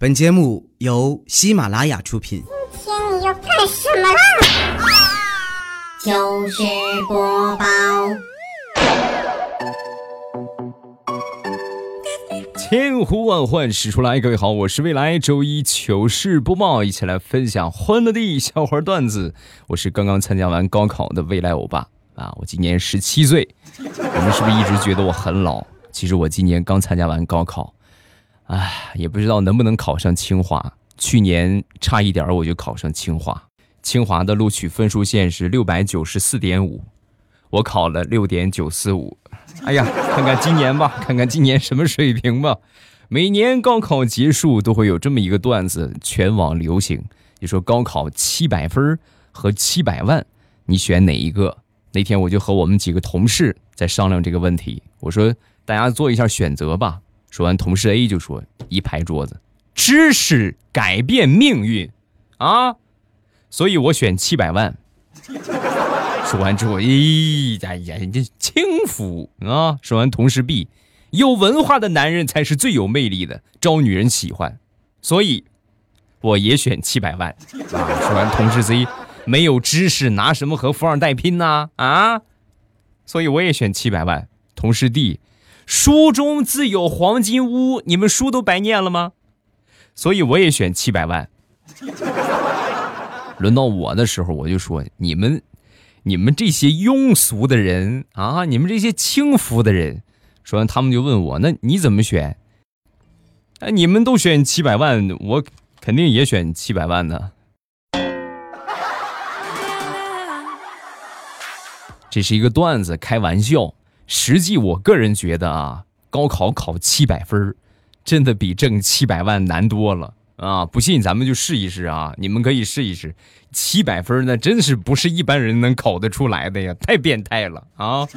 本节目由喜马拉雅出品。今天你要干什么啦？糗事播报，千呼万唤始出来，各位好，我是未来周一糗事播报，一起来分享欢乐的笑话段子。我是刚刚参加完高考的未来欧巴啊，我今年十七岁。你们是不是一直觉得我很老？其实我今年刚参加完高考。唉，也不知道能不能考上清华。去年差一点我就考上清华，清华的录取分数线是六百九十四点五，我考了六点九四五。哎呀，看看今年吧，看看今年什么水平吧。每年高考结束都会有这么一个段子，全网流行。你说高考七百分和七百万，你选哪一个？那天我就和我们几个同事在商量这个问题，我说大家做一下选择吧。说完，同事 A 就说：“一拍桌子，知识改变命运，啊！所以我选七百万。”说完之后，咦，哎呀，这轻浮啊！说完，同事 B，有文化的男人才是最有魅力的，招女人喜欢，所以我也选七百万。啊！说完，同事 C，没有知识拿什么和富二代拼呢？啊！所以我也选七百万。同事 D。书中自有黄金屋，你们书都白念了吗？所以我也选七百万。轮到我的时候，我就说你们，你们这些庸俗的人啊，你们这些轻浮的人。说完，他们就问我，那你怎么选？哎，你们都选七百万，我肯定也选七百万呢。这是一个段子，开玩笑。实际我个人觉得啊，高考考七百分真的比挣七百万难多了啊！不信咱们就试一试啊！你们可以试一试，七百分那真是不是一般人能考得出来的呀，太变态了啊！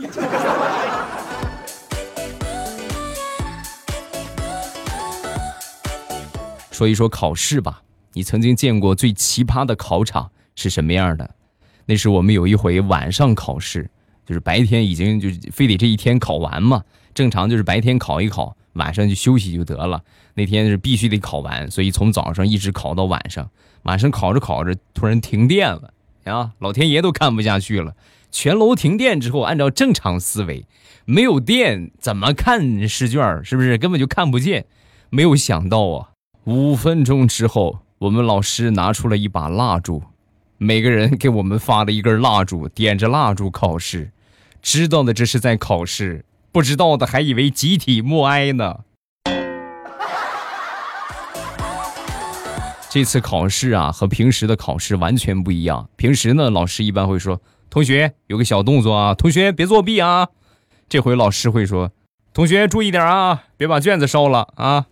说一说考试吧，你曾经见过最奇葩的考场是什么样的？那是我们有一回晚上考试。就是白天已经就非得这一天考完嘛，正常就是白天考一考，晚上就休息就得了。那天是必须得考完，所以从早上一直考到晚上。晚上考着考着，突然停电了啊！老天爷都看不下去了，全楼停电之后，按照正常思维，没有电怎么看试卷？是不是根本就看不见？没有想到啊，五分钟之后，我们老师拿出了一把蜡烛。每个人给我们发了一根蜡烛，点着蜡烛考试。知道的这是在考试，不知道的还以为集体默哀呢。这次考试啊，和平时的考试完全不一样。平时呢，老师一般会说：“同学有个小动作啊，同学别作弊啊。”这回老师会说：“同学注意点啊，别把卷子烧了啊。”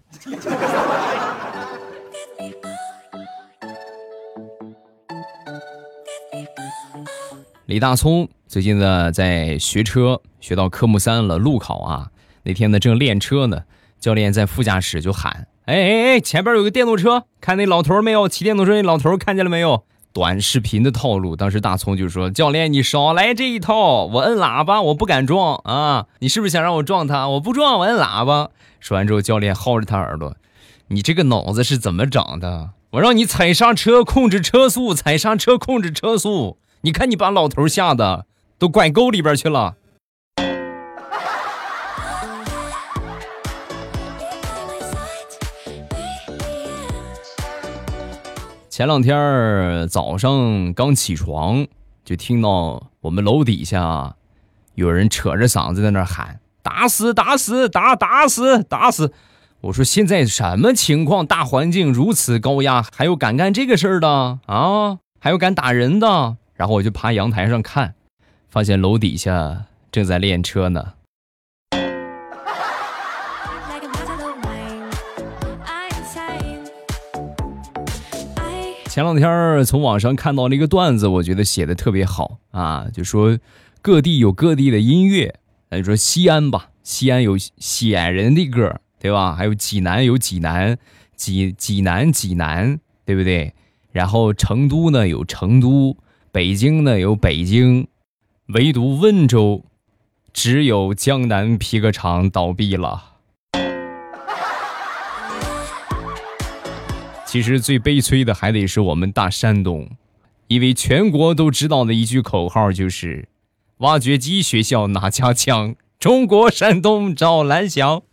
李大聪最近呢在学车，学到科目三了，路考啊。那天呢正练车呢，教练在副驾驶就喊：“哎哎哎，前边有个电动车，看那老头没有？骑电动车那老头看见了没有？”短视频的套路，当时大聪就说：“教练，你少来这一套，我摁喇叭，我不敢撞啊！你是不是想让我撞他？我不撞，我摁喇叭。”说完之后，教练薅着他耳朵：“你这个脑子是怎么长的？我让你踩刹车控制车速，踩刹车控制车速。”你看，你把老头吓得都拐沟里边去了。前两天早上刚起床，就听到我们楼底下有人扯着嗓子在那喊：“打死，打死，打打死，打死！”我说：“现在什么情况？大环境如此高压，还有敢干这个事儿的啊？还有敢打人的？”然后我就爬阳台上看，发现楼底下正在练车呢。前两天从网上看到了一个段子，我觉得写的特别好啊，就说各地有各地的音乐，那就说西安吧，西安有西安人的歌，对吧？还有济南有济南，济济南济南，对不对？然后成都呢有成都。北京呢有北京，唯独温州，只有江南皮革厂倒闭了。其实最悲催的还得是我们大山东，因为全国都知道的一句口号就是“挖掘机学校哪家强，中国山东找蓝翔”。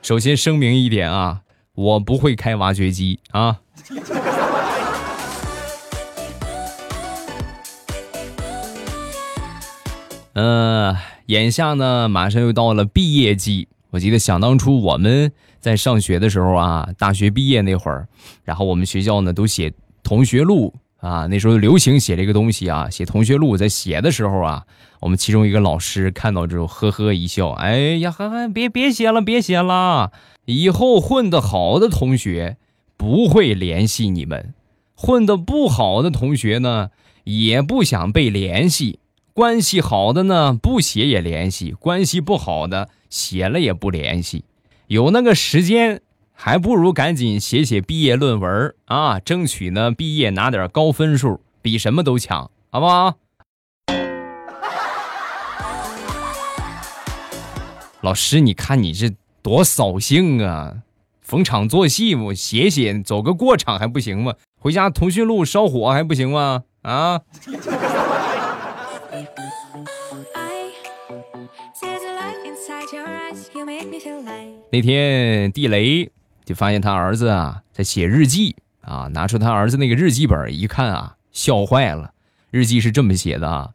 首先声明一点啊，我不会开挖掘机啊。嗯，眼下呢，马上又到了毕业季。我记得想当初我们在上学的时候啊，大学毕业那会儿，然后我们学校呢都写同学录啊，那时候流行写这个东西啊，写同学录。在写的时候啊，我们其中一个老师看到之后呵呵一笑，哎呀，呵呵，别别写了，别写了，以后混得好的同学不会联系你们，混得不好的同学呢也不想被联系。关系好的呢，不写也联系；关系不好的，写了也不联系。有那个时间，还不如赶紧写写毕业论文啊，争取呢毕业拿点高分数，比什么都强，好不好？老师，你看你这多扫兴啊！逢场作戏，我写写，走个过场还不行吗？回家通讯录烧火还不行吗？啊！那天地雷就发现他儿子啊在写日记啊，拿出他儿子那个日记本一看啊，笑坏了。日记是这么写的啊：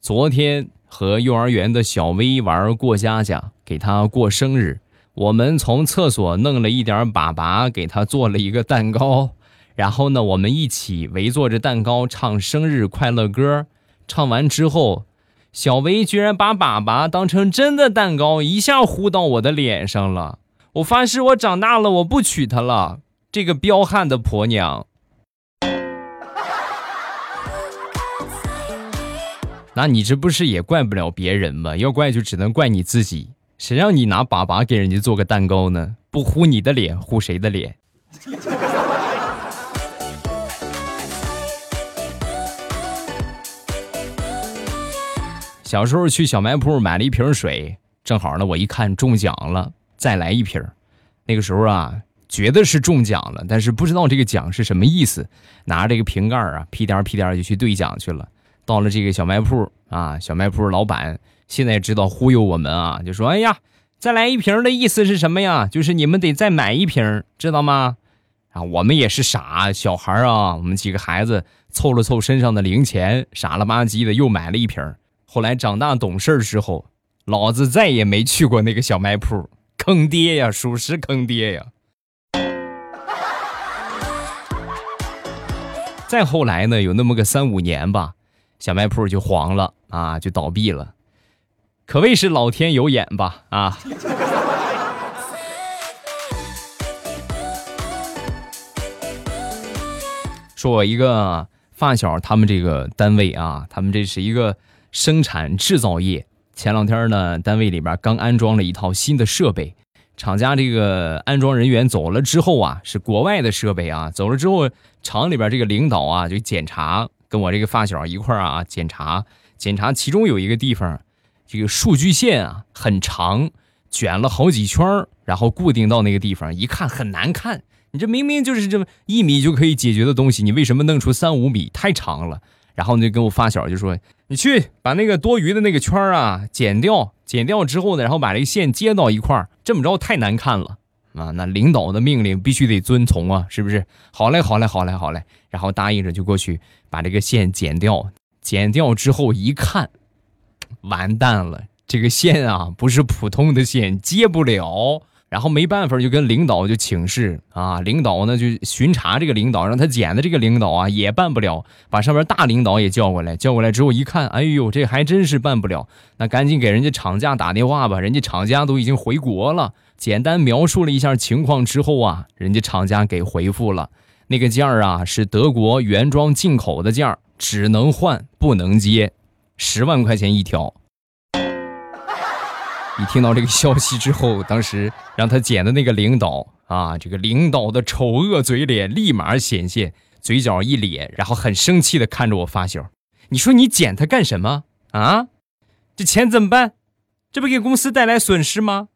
昨天和幼儿园的小薇玩过家家，给他过生日，我们从厕所弄了一点粑粑给他做了一个蛋糕，然后呢，我们一起围坐着蛋糕唱生日快乐歌。唱完之后。小薇居然把粑粑当成真的蛋糕，一下糊到我的脸上了。我发誓，我长大了我不娶她了，这个彪悍的婆娘。那你这不是也怪不了别人吗？要怪就只能怪你自己。谁让你拿粑粑给人家做个蛋糕呢？不糊你的脸，糊谁的脸？小时候去小卖铺买了一瓶水，正好呢，我一看中奖了，再来一瓶。那个时候啊，觉得是中奖了，但是不知道这个奖是什么意思。拿着这个瓶盖啊，屁颠屁颠就去兑奖去了。到了这个小卖铺啊，小卖铺老板现在知道忽悠我们啊，就说：“哎呀，再来一瓶的意思是什么呀？就是你们得再买一瓶，知道吗？”啊，我们也是傻小孩啊，我们几个孩子凑了凑身上的零钱，傻了吧唧的又买了一瓶。后来长大懂事之后，老子再也没去过那个小卖铺，坑爹呀，属实坑爹呀。再后来呢，有那么个三五年吧，小卖铺就黄了啊，就倒闭了，可谓是老天有眼吧啊。说我一个发小，他们这个单位啊，他们这是一个。生产制造业，前两天呢，单位里边刚安装了一套新的设备，厂家这个安装人员走了之后啊，是国外的设备啊，走了之后，厂里边这个领导啊就检查，跟我这个发小一块啊检查，检查其中有一个地方，这个数据线啊很长，卷了好几圈然后固定到那个地方，一看很难看，你这明明就是这么一米就可以解决的东西，你为什么弄出三五米？太长了。然后呢，就跟我发小就说：“你去把那个多余的那个圈啊剪掉，剪掉之后呢，然后把这个线接到一块儿，这么着太难看了啊！那领导的命令必须得遵从啊，是不是？好嘞，好嘞，好嘞，好嘞。然后答应着就过去把这个线剪掉，剪掉之后一看，完蛋了，这个线啊不是普通的线，接不了。”然后没办法，就跟领导就请示啊，领导呢就巡查这个领导，让他剪的这个领导啊也办不了，把上面大领导也叫过来，叫过来之后一看，哎呦，这还真是办不了，那赶紧给人家厂家打电话吧，人家厂家都已经回国了，简单描述了一下情况之后啊，人家厂家给回复了，那个件儿啊是德国原装进口的件儿，只能换不能接，十万块钱一条。一听到这个消息之后，当时让他剪的那个领导啊，这个领导的丑恶嘴脸立马显现，嘴角一咧，然后很生气的看着我发小：“你说你剪他干什么啊？这钱怎么办？这不给公司带来损失吗？”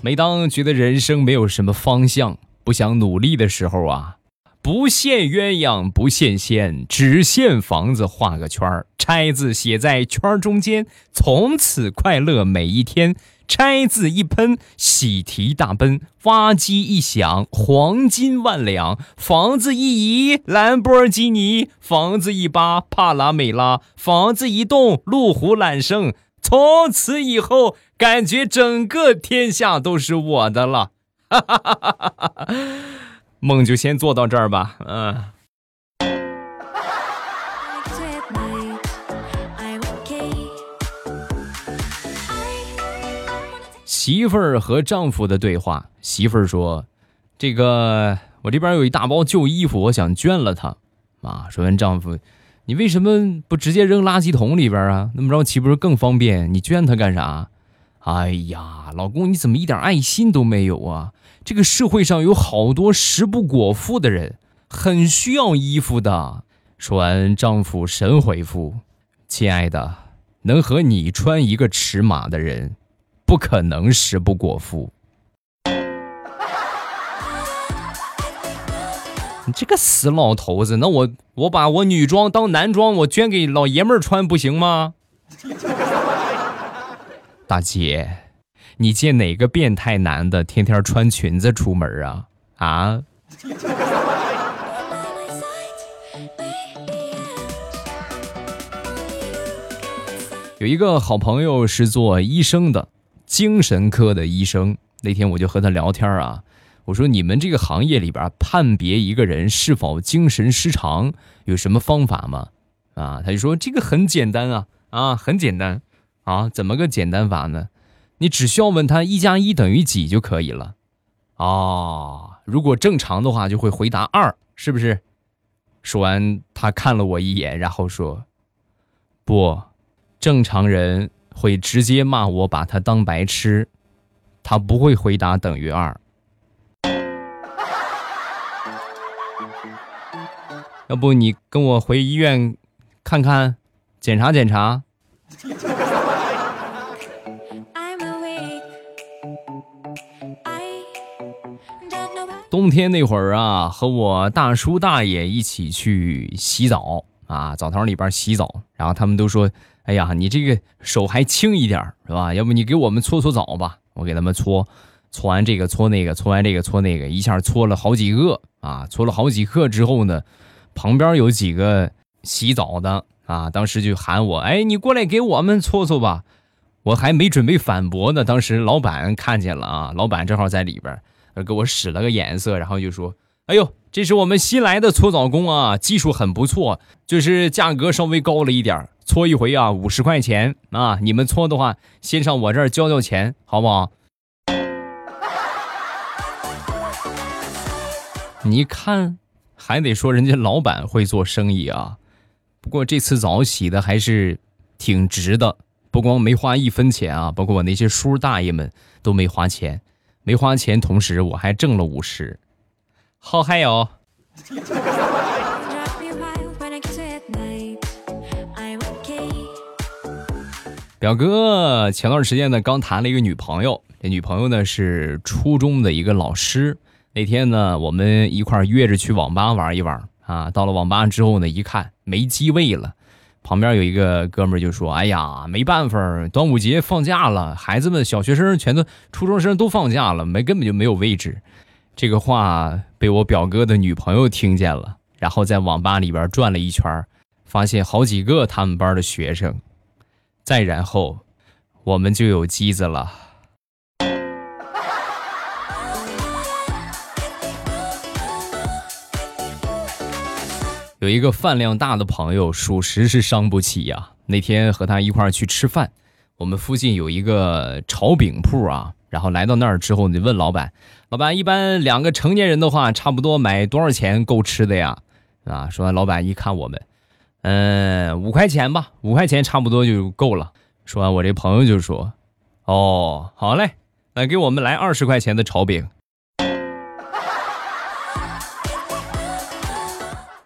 每当觉得人生没有什么方向，不想努力的时候啊，不羡鸳鸯不羡仙，只羡房子画个圈儿，拆字写在圈儿中间，从此快乐每一天。拆字一喷，喜提大奔；挖机一响，黄金万两；房子一移，兰博基尼；房子一扒，帕拉梅拉；房子一动，路虎揽胜。从此以后，感觉整个天下都是我的了。哈哈哈哈哈哈！梦就先做到这儿吧。嗯。媳妇儿和丈夫的对话。媳妇儿说：“这个我这边有一大包旧衣服，我想捐了它。”啊，说完丈夫：“你为什么不直接扔垃圾桶里边啊？那么着岂不是更方便？你捐它干啥？”哎呀，老公，你怎么一点爱心都没有啊？这个社会上有好多食不果腹的人，很需要衣服的。说完，丈夫神回复：“亲爱的，能和你穿一个尺码的人。”不可能食不果腹！你这个死老头子，那我我把我女装当男装，我捐给老爷们儿穿不行吗？大姐，你见哪个变态男的天天穿裙子出门啊？啊？有一个好朋友是做医生的。精神科的医生那天我就和他聊天啊，我说你们这个行业里边判别一个人是否精神失常有什么方法吗？啊，他就说这个很简单啊啊，很简单啊，怎么个简单法呢？你只需要问他一加一等于几就可以了。哦，如果正常的话就会回答二，是不是？说完他看了我一眼，然后说，不，正常人。会直接骂我，把他当白痴，他不会回答等于二。要不你跟我回医院看看，检查检查。冬天那会儿啊，和我大叔大爷一起去洗澡啊，澡堂里边洗澡，然后他们都说。哎呀，你这个手还轻一点是吧？要不你给我们搓搓澡吧？我给他们搓，搓完这个搓那个，搓完这个搓那个，一下搓了好几个啊！搓了好几个之后呢，旁边有几个洗澡的啊，当时就喊我：“哎，你过来给我们搓搓吧！”我还没准备反驳呢，当时老板看见了啊，老板正好在里边，给我使了个眼色，然后就说：“哎呦，这是我们新来的搓澡工啊，技术很不错，就是价格稍微高了一点。”搓一回啊，五十块钱啊！你们搓的话，先上我这儿交交钱，好不好？你看，还得说人家老板会做生意啊。不过这次澡洗的还是挺值的，不光没花一分钱啊，包括我那些叔大爷们都没花钱，没花钱，同时我还挣了五十，好嗨哟！表哥前段时间呢，刚谈了一个女朋友，这女朋友呢是初中的一个老师。那天呢，我们一块约着去网吧玩一玩啊。到了网吧之后呢，一看没机位了，旁边有一个哥们就说：“哎呀，没办法，端午节放假了，孩子们小学生全都初中生都放假了，没根本就没有位置。”这个话被我表哥的女朋友听见了，然后在网吧里边转了一圈，发现好几个他们班的学生。再然后，我们就有机子了。有一个饭量大的朋友，属实是伤不起呀。那天和他一块儿去吃饭，我们附近有一个炒饼铺啊。然后来到那儿之后，你问老板：“老板，一般两个成年人的话，差不多买多少钱够吃的呀？”啊，说完，老板一看我们。嗯，五块钱吧，五块钱差不多就够了。说完，我这朋友就说：“哦，好嘞，那给我们来二十块钱的炒饼。”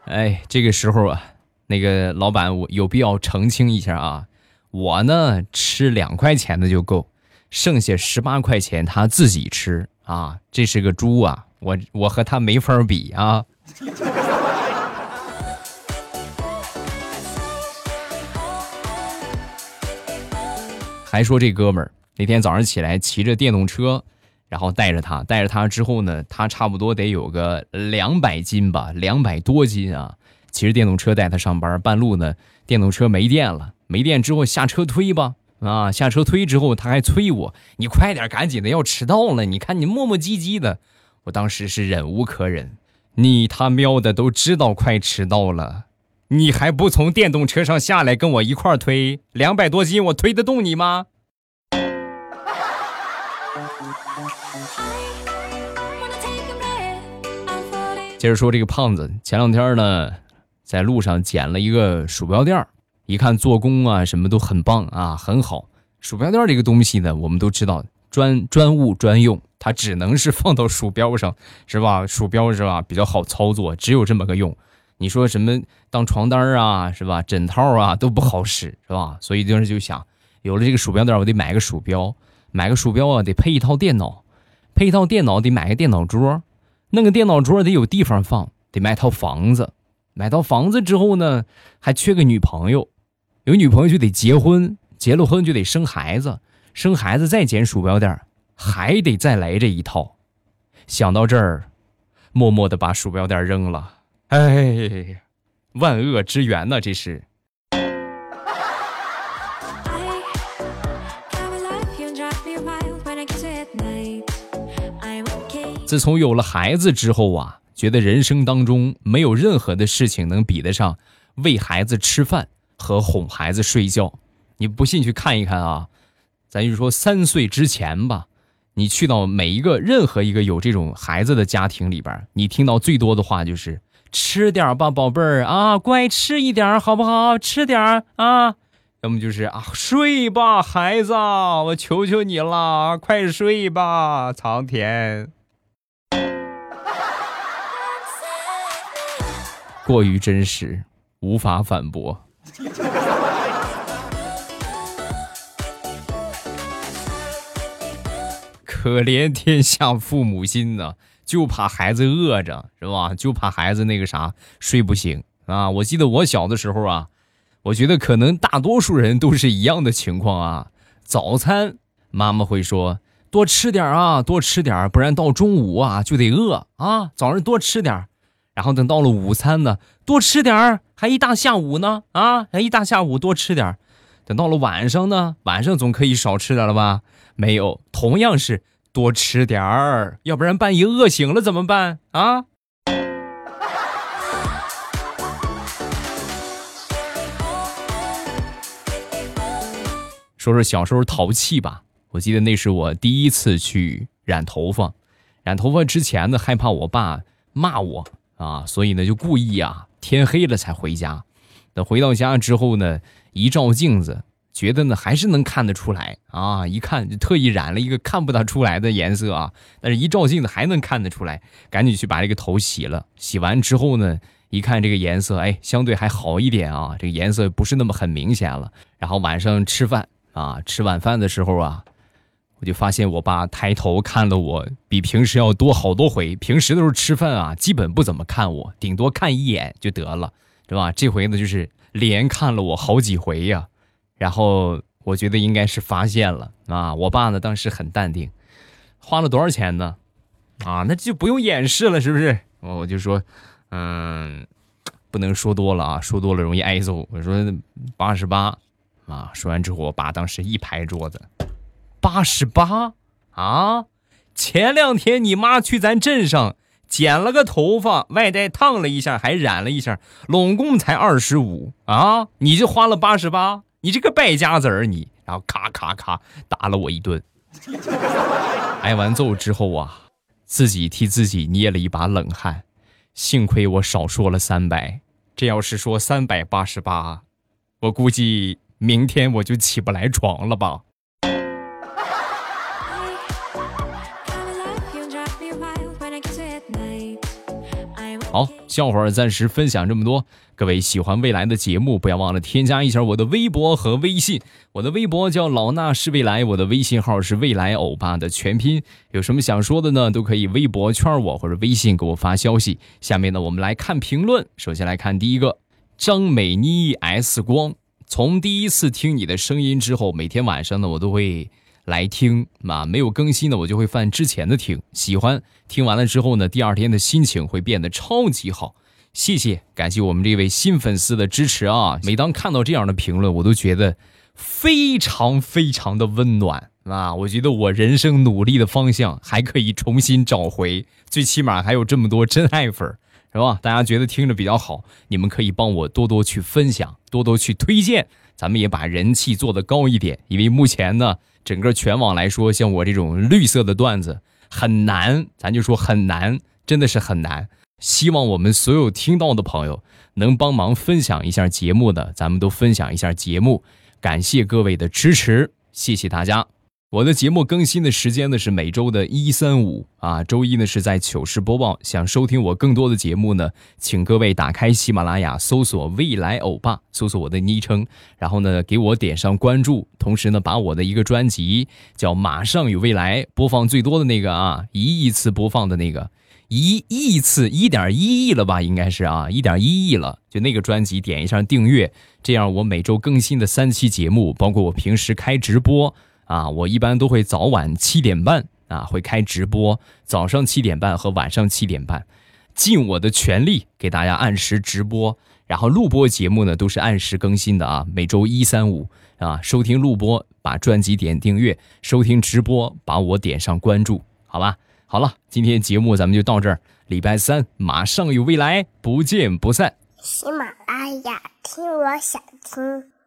哎，这个时候啊，那个老板，我有必要澄清一下啊，我呢吃两块钱的就够，剩下十八块钱他自己吃啊，这是个猪啊！我我和他没法比啊。还说这哥们儿那天早上起来骑着电动车，然后带着他，带着他之后呢，他差不多得有个两百斤吧，两百多斤啊。骑着电动车带他上班，半路呢，电动车没电了，没电之后下车推吧，啊，下车推之后他还催我，你快点，赶紧的，要迟到了。你看你磨磨唧唧的，我当时是忍无可忍，你他喵的都知道快迟到了。你还不从电动车上下来跟我一块推？两百多斤，我推得动你吗？接着说这个胖子，前两天呢，在路上捡了一个鼠标垫一看做工啊什么都很棒啊，很好。鼠标垫这个东西呢，我们都知道专 专务专用，它只能是放到鼠标上，是吧？鼠标是吧？比较好操作，只有这么个用。你说什么当床单啊，是吧？枕套啊都不好使，是吧？所以当时就想，有了这个鼠标垫，我得买个鼠标，买个鼠标啊，得配一套电脑，配一套电脑得买个电脑桌，弄个电脑桌得有地方放，得买套房子，买套房子之后呢，还缺个女朋友，有女朋友就得结婚，结了婚就得生孩子，生孩子再捡鼠标垫，还得再来这一套。想到这儿，默默的把鼠标垫扔了。哎，万恶之源呢？这是。自从有了孩子之后啊，觉得人生当中没有任何的事情能比得上喂孩子吃饭和哄孩子睡觉。你不信去看一看啊，咱就说三岁之前吧，你去到每一个任何一个有这种孩子的家庭里边，你听到最多的话就是。吃点吧，宝贝儿啊，乖，吃一点好不好？吃点啊，要么就是啊，睡吧，孩子，我求求你了，快睡吧，苍天。过于真实，无法反驳。可怜天下父母心呐。就怕孩子饿着是吧？就怕孩子那个啥睡不醒啊！我记得我小的时候啊，我觉得可能大多数人都是一样的情况啊。早餐妈妈会说多吃点啊，多吃点，不然到中午啊就得饿啊。早上多吃点，然后等到了午餐呢，多吃点儿，还一大下午呢啊，还一大下午多吃点儿。等到了晚上呢，晚上总可以少吃点了吧？没有，同样是。多吃点儿，要不然半夜饿醒了怎么办啊？说说小时候淘气吧。我记得那是我第一次去染头发，染头发之前呢，害怕我爸骂我啊，所以呢就故意啊，天黑了才回家。等回到家之后呢，一照镜子。觉得呢，还是能看得出来啊！一看就特意染了一个看不大出来的颜色啊，但是一照镜子还能看得出来，赶紧去把这个头洗了。洗完之后呢，一看这个颜色，哎，相对还好一点啊，这个颜色不是那么很明显了。然后晚上吃饭啊，吃晚饭的时候啊，我就发现我爸抬头看了我比平时要多好多回。平时的时候吃饭啊，基本不怎么看我，顶多看一眼就得了，是吧？这回呢，就是连看了我好几回呀。然后我觉得应该是发现了啊，我爸呢当时很淡定，花了多少钱呢？啊，那就不用掩饰了，是不是？我我就说，嗯，不能说多了啊，说多了容易挨揍。我说八十八，啊，说完之后，我爸当时一拍桌子，八十八啊！前两天你妈去咱镇上剪了个头发，外带烫了一下，还染了一下，拢共才二十五啊，你就花了八十八。你这个败家子儿，你，然后咔咔咔打了我一顿，挨完揍之后啊，自己替自己捏了一把冷汗，幸亏我少说了三百，这要是说三百八十八，我估计明天我就起不来床了吧。好，笑话暂时分享这么多。各位喜欢未来的节目，不要忘了添加一下我的微博和微信。我的微博叫老衲是未来，我的微信号是未来欧巴的全拼。有什么想说的呢？都可以微博圈我或者微信给我发消息。下面呢，我们来看评论。首先来看第一个，张美妮 S 光。从第一次听你的声音之后，每天晚上呢，我都会。来听啊，没有更新的我就会翻之前的听，喜欢听完了之后呢，第二天的心情会变得超级好。谢谢，感谢我们这位新粉丝的支持啊！每当看到这样的评论，我都觉得非常非常的温暖啊！我觉得我人生努力的方向还可以重新找回，最起码还有这么多真爱粉，是吧？大家觉得听着比较好，你们可以帮我多多去分享，多多去推荐，咱们也把人气做得高一点，因为目前呢。整个全网来说，像我这种绿色的段子很难，咱就说很难，真的是很难。希望我们所有听到的朋友能帮忙分享一下节目的，咱们都分享一下节目。感谢各位的支持，谢谢大家。我的节目更新的时间呢是每周的一三五啊，周一呢是在糗事播报。想收听我更多的节目呢，请各位打开喜马拉雅，搜索“未来欧巴”，搜索我的昵称，然后呢给我点上关注，同时呢把我的一个专辑叫《马上有未来》播放最多的那个啊，一亿次播放的那个，一亿次一点一亿了吧，应该是啊，一点一亿了，就那个专辑点一下订阅，这样我每周更新的三期节目，包括我平时开直播。啊，我一般都会早晚七点半啊，会开直播，早上七点半和晚上七点半，尽我的全力给大家按时直播，然后录播节目呢都是按时更新的啊，每周一三五啊，收听录播把专辑点订阅，收听直播把我点上关注，好吧？好了，今天节目咱们就到这儿，礼拜三马上有未来，不见不散。喜马拉雅听，我想听。